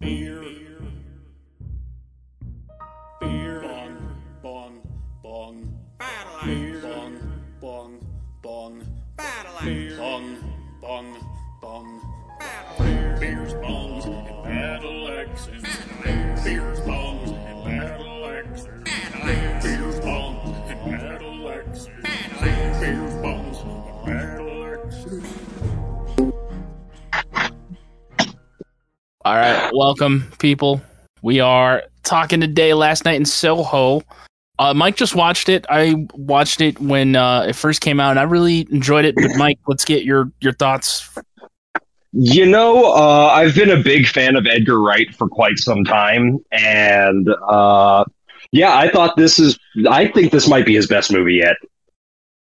Beer. Beer. Bong. Bong. Bong. Battle. Beer. Bong. Bong. Bong. Battle. Beer. Bong. Bong. Bong. Beers, bongs, and battle axes. Beers, bongs, and battle axes. Beers, bongs, and battle axes. Beers, bongs, and battle axes. All right, welcome, people. We are talking today. Last night in Soho, uh, Mike just watched it. I watched it when uh, it first came out, and I really enjoyed it. But Mike, let's get your your thoughts. You know, uh, I've been a big fan of Edgar Wright for quite some time, and uh, yeah, I thought this is. I think this might be his best movie yet.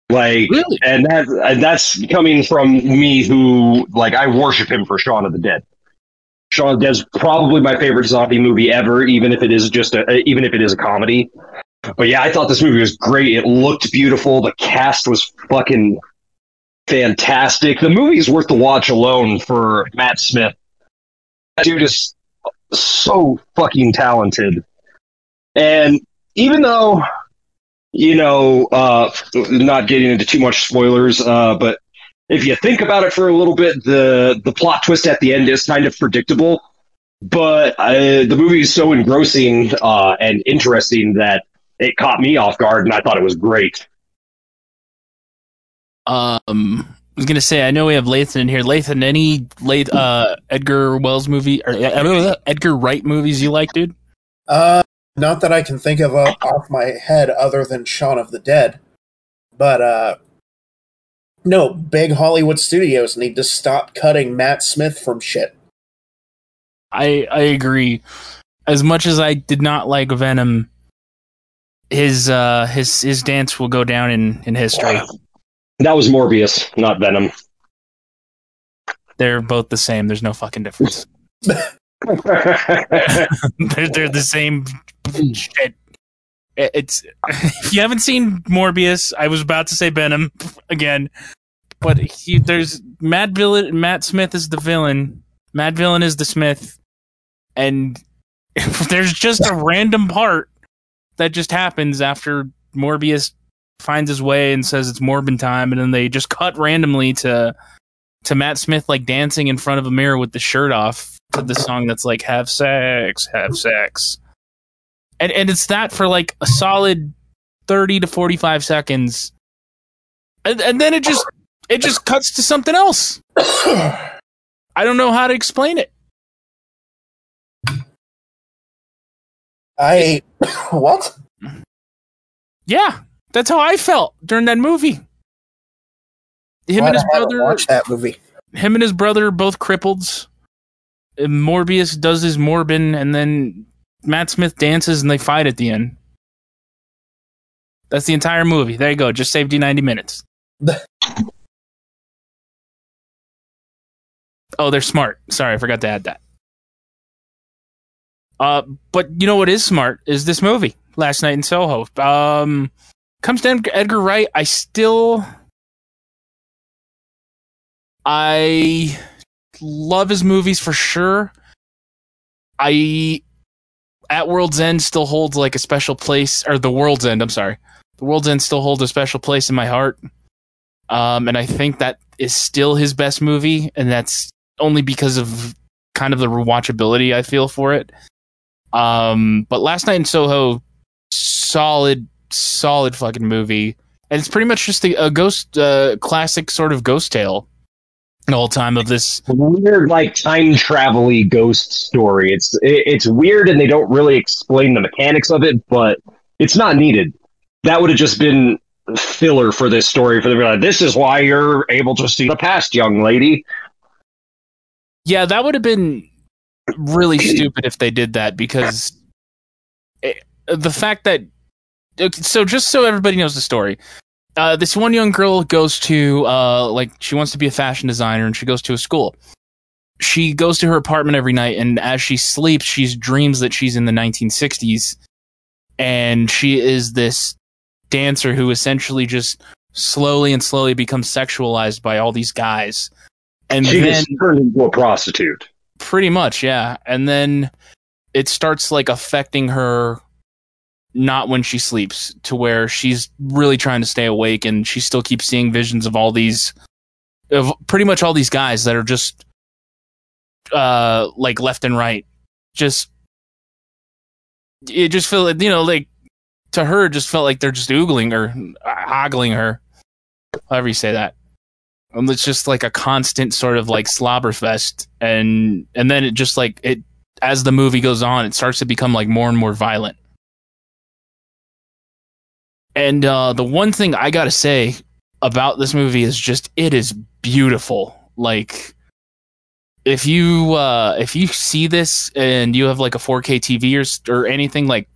Like, Really? and that and that's coming from me, who like I worship him for Shaun of the Dead. Shaun of probably my favorite zombie movie ever, even if it is just a even if it is a comedy. But yeah, I thought this movie was great. It looked beautiful. The cast was fucking fantastic. The movie's worth the watch alone for Matt Smith. That dude is so fucking talented. And even though, you know, uh, not getting into too much spoilers, uh, but if you think about it for a little bit, the the plot twist at the end is kind of predictable. But uh, the movie is so engrossing uh, and interesting that it caught me off guard, and I thought it was great. Um, I was gonna say I know we have Lathan in here. Lathan, any late uh, Edgar Wells movie or uh, Edgar Wright movies you like, dude? Uh, not that I can think of uh, off my head other than Shaun of the Dead. But, uh, no, big Hollywood studios need to stop cutting Matt Smith from shit. I I agree. As much as I did not like Venom, his uh his his dance will go down in in history. That was Morbius, not Venom. They're both the same. There's no fucking difference. they're, they're the same shit. It's if you haven't seen Morbius, I was about to say Venom again, but he, there's Matt villain. Matt Smith is the villain. Matt villain is the Smith, and there's just a random part that just happens after Morbius finds his way and says it's Morbin time, and then they just cut randomly to to Matt Smith like dancing in front of a mirror with the shirt off to the song that's like "Have sex, have sex," and and it's that for like a solid thirty to forty five seconds, and, and then it just it just cuts to something else. I don't know how to explain it. I. what? Yeah, that's how I felt during that movie. Him Glad and his I brother, watched that movie. him and his brother, both crippled. And Morbius does his Morbin, and then Matt Smith dances, and they fight at the end. That's the entire movie. There you go. Just saved you ninety minutes. oh, they're smart. Sorry, I forgot to add that. Uh, but you know what is smart is this movie, Last Night in Soho. Um, comes to Edgar Wright. I still, I love his movies for sure. I at World's End still holds like a special place, or the World's End. I'm sorry, the World's End still holds a special place in my heart. Um, and I think that is still his best movie, and that's only because of kind of the rewatchability I feel for it. Um, but Last Night in Soho, solid, solid fucking movie, and it's pretty much just a, a ghost, uh, classic sort of ghost tale. Whole time of this weird like time travel ghost story. It's it, it's weird and they don't really explain the mechanics of it, but it's not needed. That would have just been filler for this story. For the like, this is why you're able to see the past, young lady. Yeah, that would have been really stupid if they did that because it, the fact that so just so everybody knows the story. Uh, this one young girl goes to uh, like she wants to be a fashion designer and she goes to a school. She goes to her apartment every night and as she sleeps, she dreams that she's in the 1960s and she is this dancer who essentially just slowly and slowly becomes sexualized by all these guys. And She then turned into a prostitute. Pretty much, yeah. And then it starts like affecting her not when she sleeps to where she's really trying to stay awake and she still keeps seeing visions of all these of pretty much all these guys that are just uh like left and right just it just felt you know like to her it just felt like they're just oogling her ogling her however you say that and it's just like a constant sort of like slobber fest and and then it just like it as the movie goes on it starts to become like more and more violent. And uh the one thing i gotta say about this movie is just it is beautiful. Like if you uh if you see this and you have like a 4k tv or, or anything like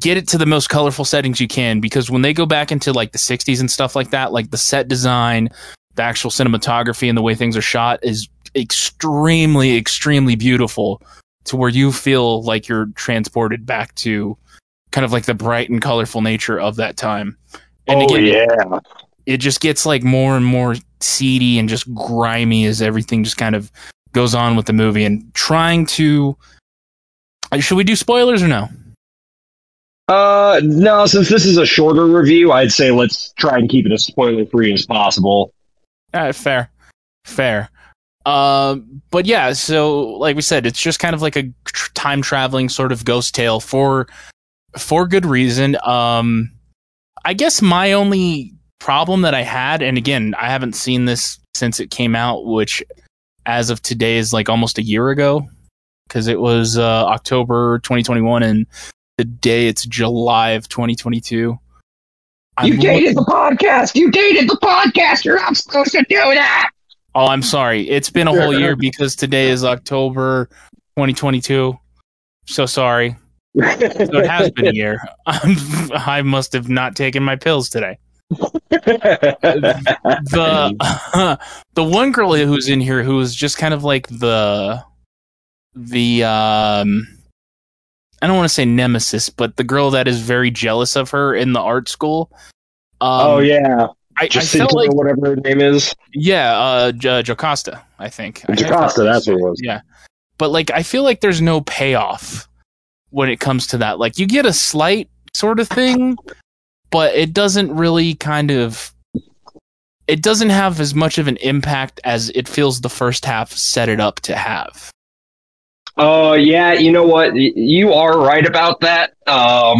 get it to the most colorful settings you can because when they go back into like the 60s and stuff like that like the set design the actual cinematography and the way things are shot is extremely extremely beautiful to where you feel like you're transported back to kind of like the bright and colorful nature of that time. And oh again yeah. it just gets like more and more seedy and just grimy as everything just kind of goes on with the movie. And trying to uh, should we do spoilers or no Uh, no, since this is a shorter review, I'd say let's try and keep it as spoiler free as possible. Fair, fair. Um, but yeah, so like we said, it's just kind of like a time traveling sort of ghost tale for for good reason. Um, I guess my only problem that I had, and again, I haven't seen this since it came out, which as of today is like almost a year ago, because it was uh, October 2021, and today it's July of 2022. You I'm dated the podcast. You dated the podcast. You're not supposed to do that. Oh, I'm sorry. It's been a whole year because today is October 2022. So sorry. So it has been a year. I must have not taken my pills today. The the one girl who's in here who is just kind of like the the um I don't want to say nemesis, but the girl that is very jealous of her in the art school. Um, oh yeah, I, I Jacinta, felt like whatever her name is, yeah, uh, J- Jocasta, I think. I- I Jocasta. That's what it was. Yeah. But like I feel like there's no payoff when it comes to that. Like you get a slight sort of thing, but it doesn't really kind of it doesn't have as much of an impact as it feels the first half set it up to have. Oh yeah, you know what? You are right about that. Um,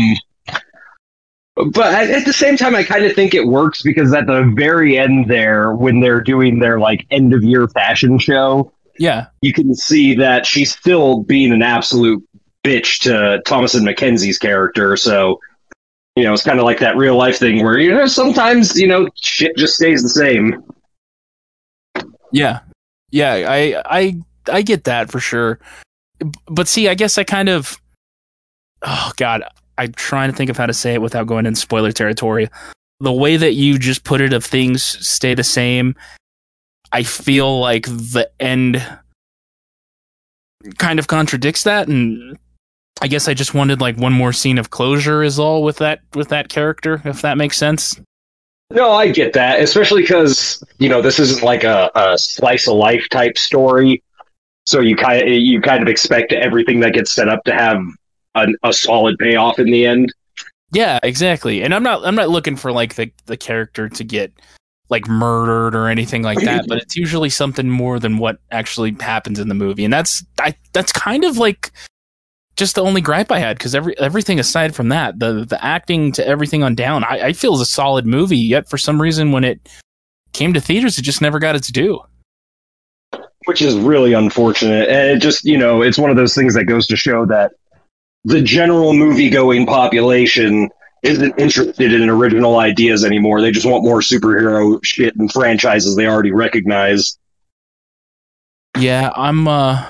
but at, at the same time, I kind of think it works because at the very end there, when they're doing their like end of year fashion show, Yeah. you can see that she's still being an absolute bitch to Thomasin McKenzie's character. So, you know, it's kind of like that real life thing where you know sometimes you know shit just stays the same. Yeah. Yeah, I I I get that for sure. But see, I guess I kind of Oh god, I'm trying to think of how to say it without going in spoiler territory. The way that you just put it of things stay the same, I feel like the end kind of contradicts that and I guess I just wanted like one more scene of closure is all with that with that character if that makes sense. No, I get that, especially because you know this isn't like a, a slice of life type story, so you kind of you kind of expect everything that gets set up to have an, a solid payoff in the end. Yeah, exactly. And I'm not I'm not looking for like the the character to get like murdered or anything like that, but it's usually something more than what actually happens in the movie. And that's I that's kind of like just the only gripe I had because every everything aside from that, the the acting to everything on down, I, I feel is a solid movie. Yet for some reason, when it came to theaters, it just never got its due. Which is really unfortunate. And it just, you know, it's one of those things that goes to show that the general movie going population isn't interested in original ideas anymore. They just want more superhero shit and franchises they already recognize. Yeah, I'm uh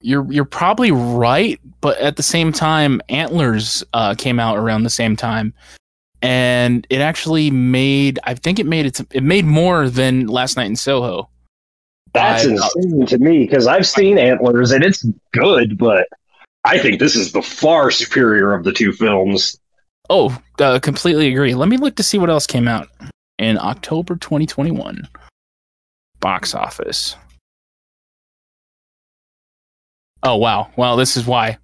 you're you're probably right, but at the same time, Antlers uh came out around the same time. And it actually made I think it made it it made more than Last Night in Soho. That's insane to me because I've seen Antlers and it's good, but I think this is the far superior of the two films. Oh, uh, completely agree. Let me look to see what else came out in October 2021. Box office. Oh wow. Well, this is why.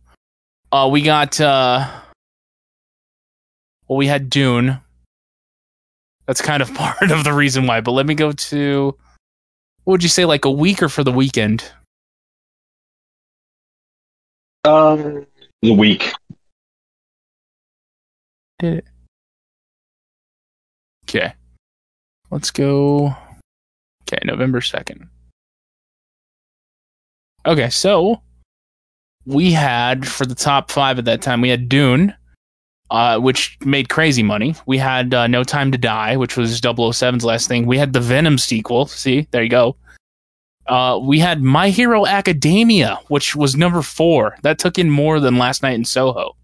Uh, we got uh, well, we had Dune. That's kind of part of the reason why. But let me go to. What would you say, like a week or for the weekend? Um, the week. Did it? Okay. Let's go. Okay, November 2nd. Okay, so we had for the top five at that time, we had Dune, uh, which made crazy money. We had uh, No Time to Die, which was 007's last thing. We had the Venom sequel. See, there you go. Uh, we had My Hero Academia, which was number four. That took in more than Last Night in Soho.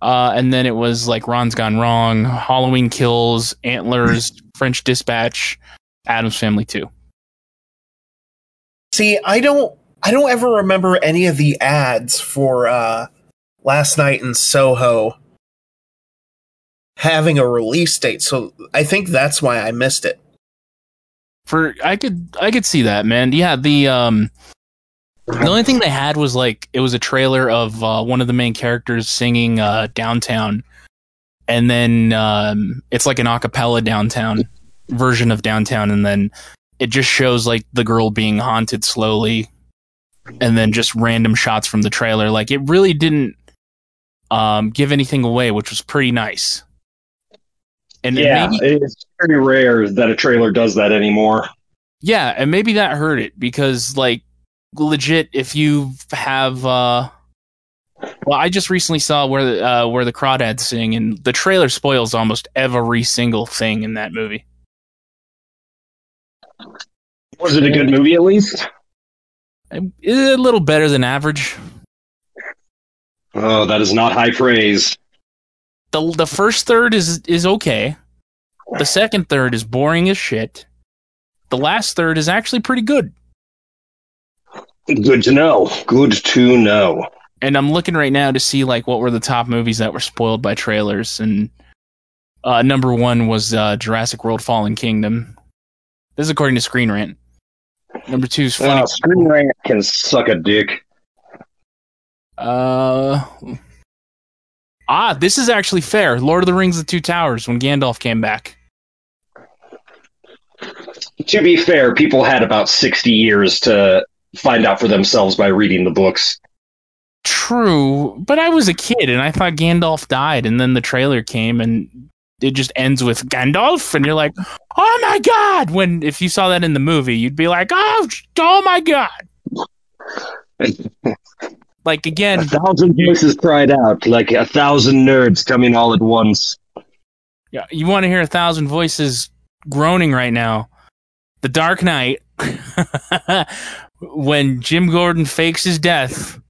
Uh, and then it was like Ron's Gone Wrong, Halloween Kills, Antlers, French Dispatch, Addams Family 2. See, I don't I don't ever remember any of the ads for uh last night in Soho having a release date, so I think that's why I missed it. For I could I could see that, man. Yeah, the um the only thing they had was like it was a trailer of uh, one of the main characters singing uh, downtown, and then um, it's like an acapella downtown version of downtown, and then it just shows like the girl being haunted slowly, and then just random shots from the trailer. Like it really didn't um, give anything away, which was pretty nice. And yeah, maybe, it's very rare that a trailer does that anymore. yeah, and maybe that hurt it because like legit, if you have uh, well, I just recently saw where the uh, where the crawdads sing, and the trailer spoils almost every single thing in that movie. Was it a good movie at least? It's a little better than average. Oh, that is not high praise. the The first third is is okay. The second third is boring as shit. The last third is actually pretty good. Good to know. Good to know. and I'm looking right now to see like what were the top movies that were spoiled by trailers, and uh, number one was uh, Jurassic World: Fallen Kingdom. This is according to Screen Rant. Number two is funny. Uh, Screen Rant can suck a dick. Uh, ah, this is actually fair. Lord of the Rings: The Two Towers when Gandalf came back. To be fair, people had about 60 years to find out for themselves by reading the books. True, but I was a kid and I thought Gandalf died, and then the trailer came and it just ends with Gandalf, and you're like, "Oh my god!" When if you saw that in the movie, you'd be like, "Oh, oh my god!" Like again, A thousand voices cried out, like a thousand nerds coming all at once. yeah, you want to hear a thousand voices groaning right now. The Dark Knight, when Jim Gordon fakes his death,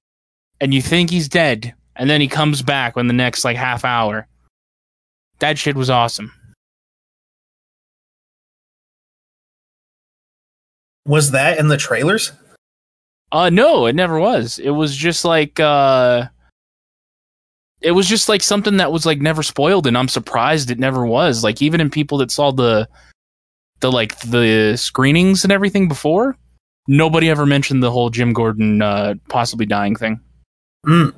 and you think he's dead, and then he comes back in the next like half hour. That shit was awesome. Was that in the trailers? Uh no, it never was. It was just like uh it was just like something that was like never spoiled and I'm surprised it never was. Like even in people that saw the the like the screenings and everything before, nobody ever mentioned the whole Jim Gordon uh possibly dying thing. Mm.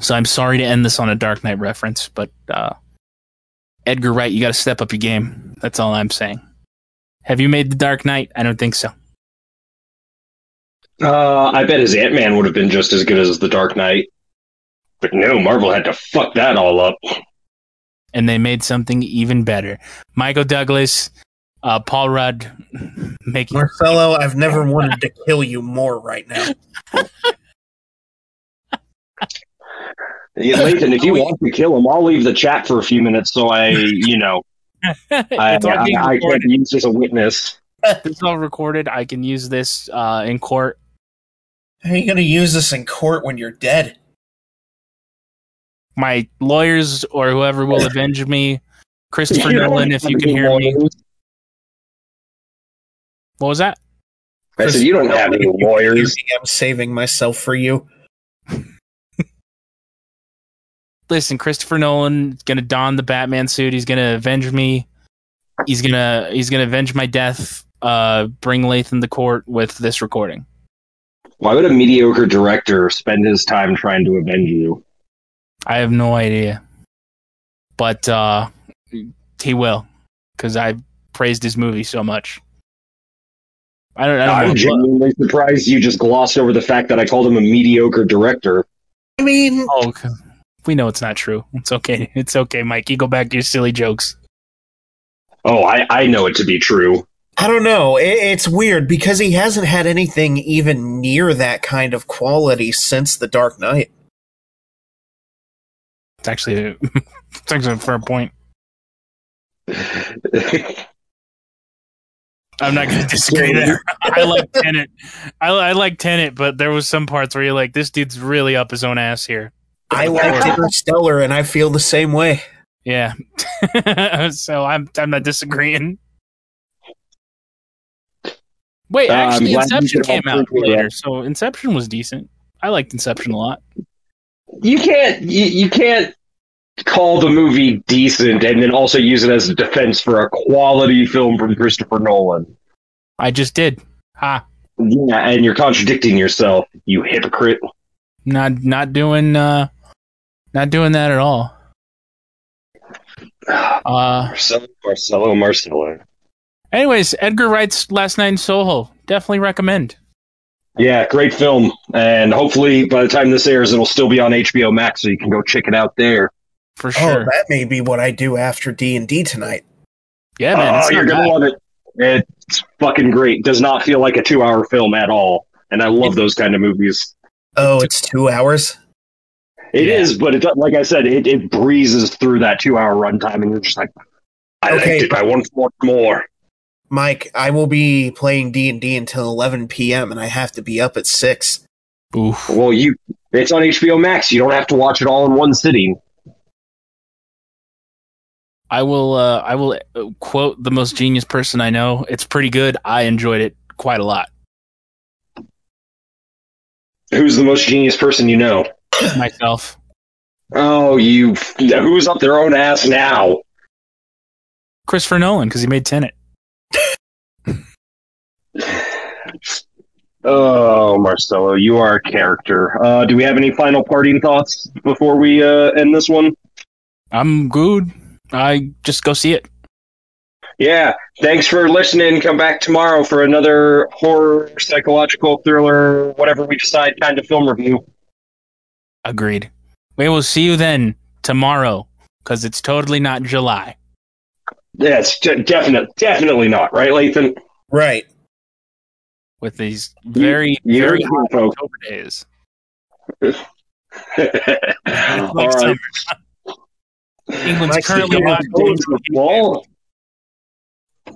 So I'm sorry to end this on a Dark Knight reference, but uh Edgar Wright, you got to step up your game. That's all I'm saying. Have you made the Dark Knight? I don't think so. Uh, I bet his Ant Man would have been just as good as The Dark Knight. But no, Marvel had to fuck that all up. and they made something even better. Michael Douglas, uh, Paul Rudd, making Marcelo, I've never wanted to kill you more right now. Yeah, Lathan, if you want to kill him, I'll leave the chat for a few minutes so I, you know, I, it's all I, I can't recorded. use as a witness. It's all recorded. I can use this uh, in court. How are you going to use this in court when you're dead? My lawyers or whoever will avenge me, Christopher Nolan, if you can any hear me. What was that? I said, you don't have any lawyers. I'm saving myself for you. Listen, Christopher Nolan is gonna don the Batman suit. He's gonna avenge me. He's gonna he's gonna avenge my death. Uh, bring Lathan to court with this recording. Why would a mediocre director spend his time trying to avenge you? I have no idea, but uh, he will because I praised his movie so much. I don't. I don't I'm genuinely surprised you just glossed over the fact that I called him a mediocre director. I mean, Oh, okay. we know it's not true. It's okay. It's okay, Mike. You go back to your silly jokes. Oh, I, I know it to be true. I don't know. It, it's weird because he hasn't had anything even near that kind of quality since The Dark Knight. It's actually a, it's actually a fair point. I'm not going to disagree there. I like Tenet. I, I like Tenet, but there was some parts where you're like, this dude's really up his own ass here. I liked Interstellar, and I feel the same way. Yeah. so I'm I'm not disagreeing. Wait, Uh, actually, you Inception came out later, so Inception was decent. I liked Inception a lot. you can't you, you can't call the movie decent and then also use it as a defense for a quality film from Christopher Nolan. I just did. Ha. Yeah, and you're contradicting yourself, you hypocrite. Not not doing uh not doing that at all. Uh Marcelo, Marcelo, Marcelo. Anyways, Edgar Wright's Last Night in Soho. Definitely recommend. Yeah, great film, and hopefully by the time this airs, it'll still be on HBO Max, so you can go check it out there. For sure. Oh, sure. that may be what I do after D and D tonight. yeah, man. oh, it's you're gonna love it. It's fucking great. Does not feel like a two-hour film at all, and I love those kind of movies. Oh, it's two hours. It is, Yeah. but it like I said, it, it breezes through that two-hour runtime, and you're just like, I Okay. liked it. I want more. More. Mike, I will be playing D and D until 11 p.m. and I have to be up at six. Oof. Well, you, it's on HBO Max. You don't have to watch it all in one sitting. I will uh I will uh, quote the most genius person I know. It's pretty good. I enjoyed it quite a lot. Who's the most genius person you know? Myself. Oh, you. Who's up their own ass now? Christopher Nolan because he made Tenet. Oh, Marcelo, you are a character. Uh, do we have any final parting thoughts before we uh, end this one? I'm good. I just go see it. Yeah. Thanks for listening. Come back tomorrow for another horror, psychological thriller, whatever we decide kind of film review. Agreed. We will see you then tomorrow because it's totally not July. Yeah, it's de- definite, definitely not, right, Lathan? Right. With these very You very hot here, folks. October days. All right. England's Like currently summer. watching. Well,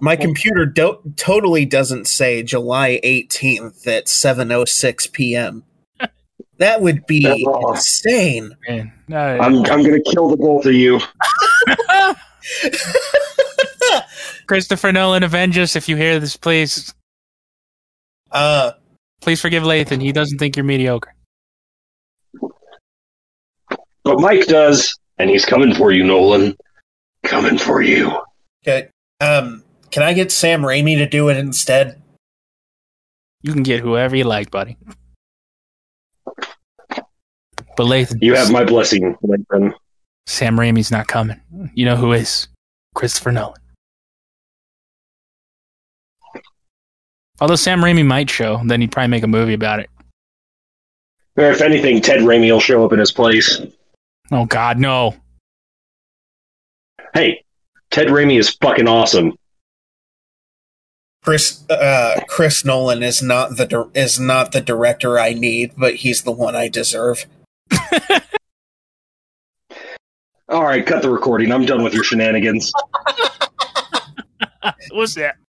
My computer do- totally doesn't say July 18th at 7:06 p.m. That would be Oh. insane. Man, uh, I'm I'm gonna kill the both of you. Christopher Nolan, avenge us if you hear this, please. Uh, Please forgive Lathan. He doesn't think you're mediocre. But Mike does, and he's coming for you, Nolan. Coming for you. okay. Um, can I get Sam Raimi to do it instead? You can get whoever you like, buddy. But Lathan, You have my blessing, Lathan. Sam Raimi's not coming. You know who is? Christopher Nolan. Although Sam Raimi might show, then he'd probably make a movie about it. Or if anything, Ted Raimi will show up in his place. Oh God, no! Hey, Ted Raimi is fucking awesome. Chris uh, Chris Nolan is not the dir- is not the director I need, but he's the one I deserve. All right, cut the recording. I'm done with your shenanigans. What's that?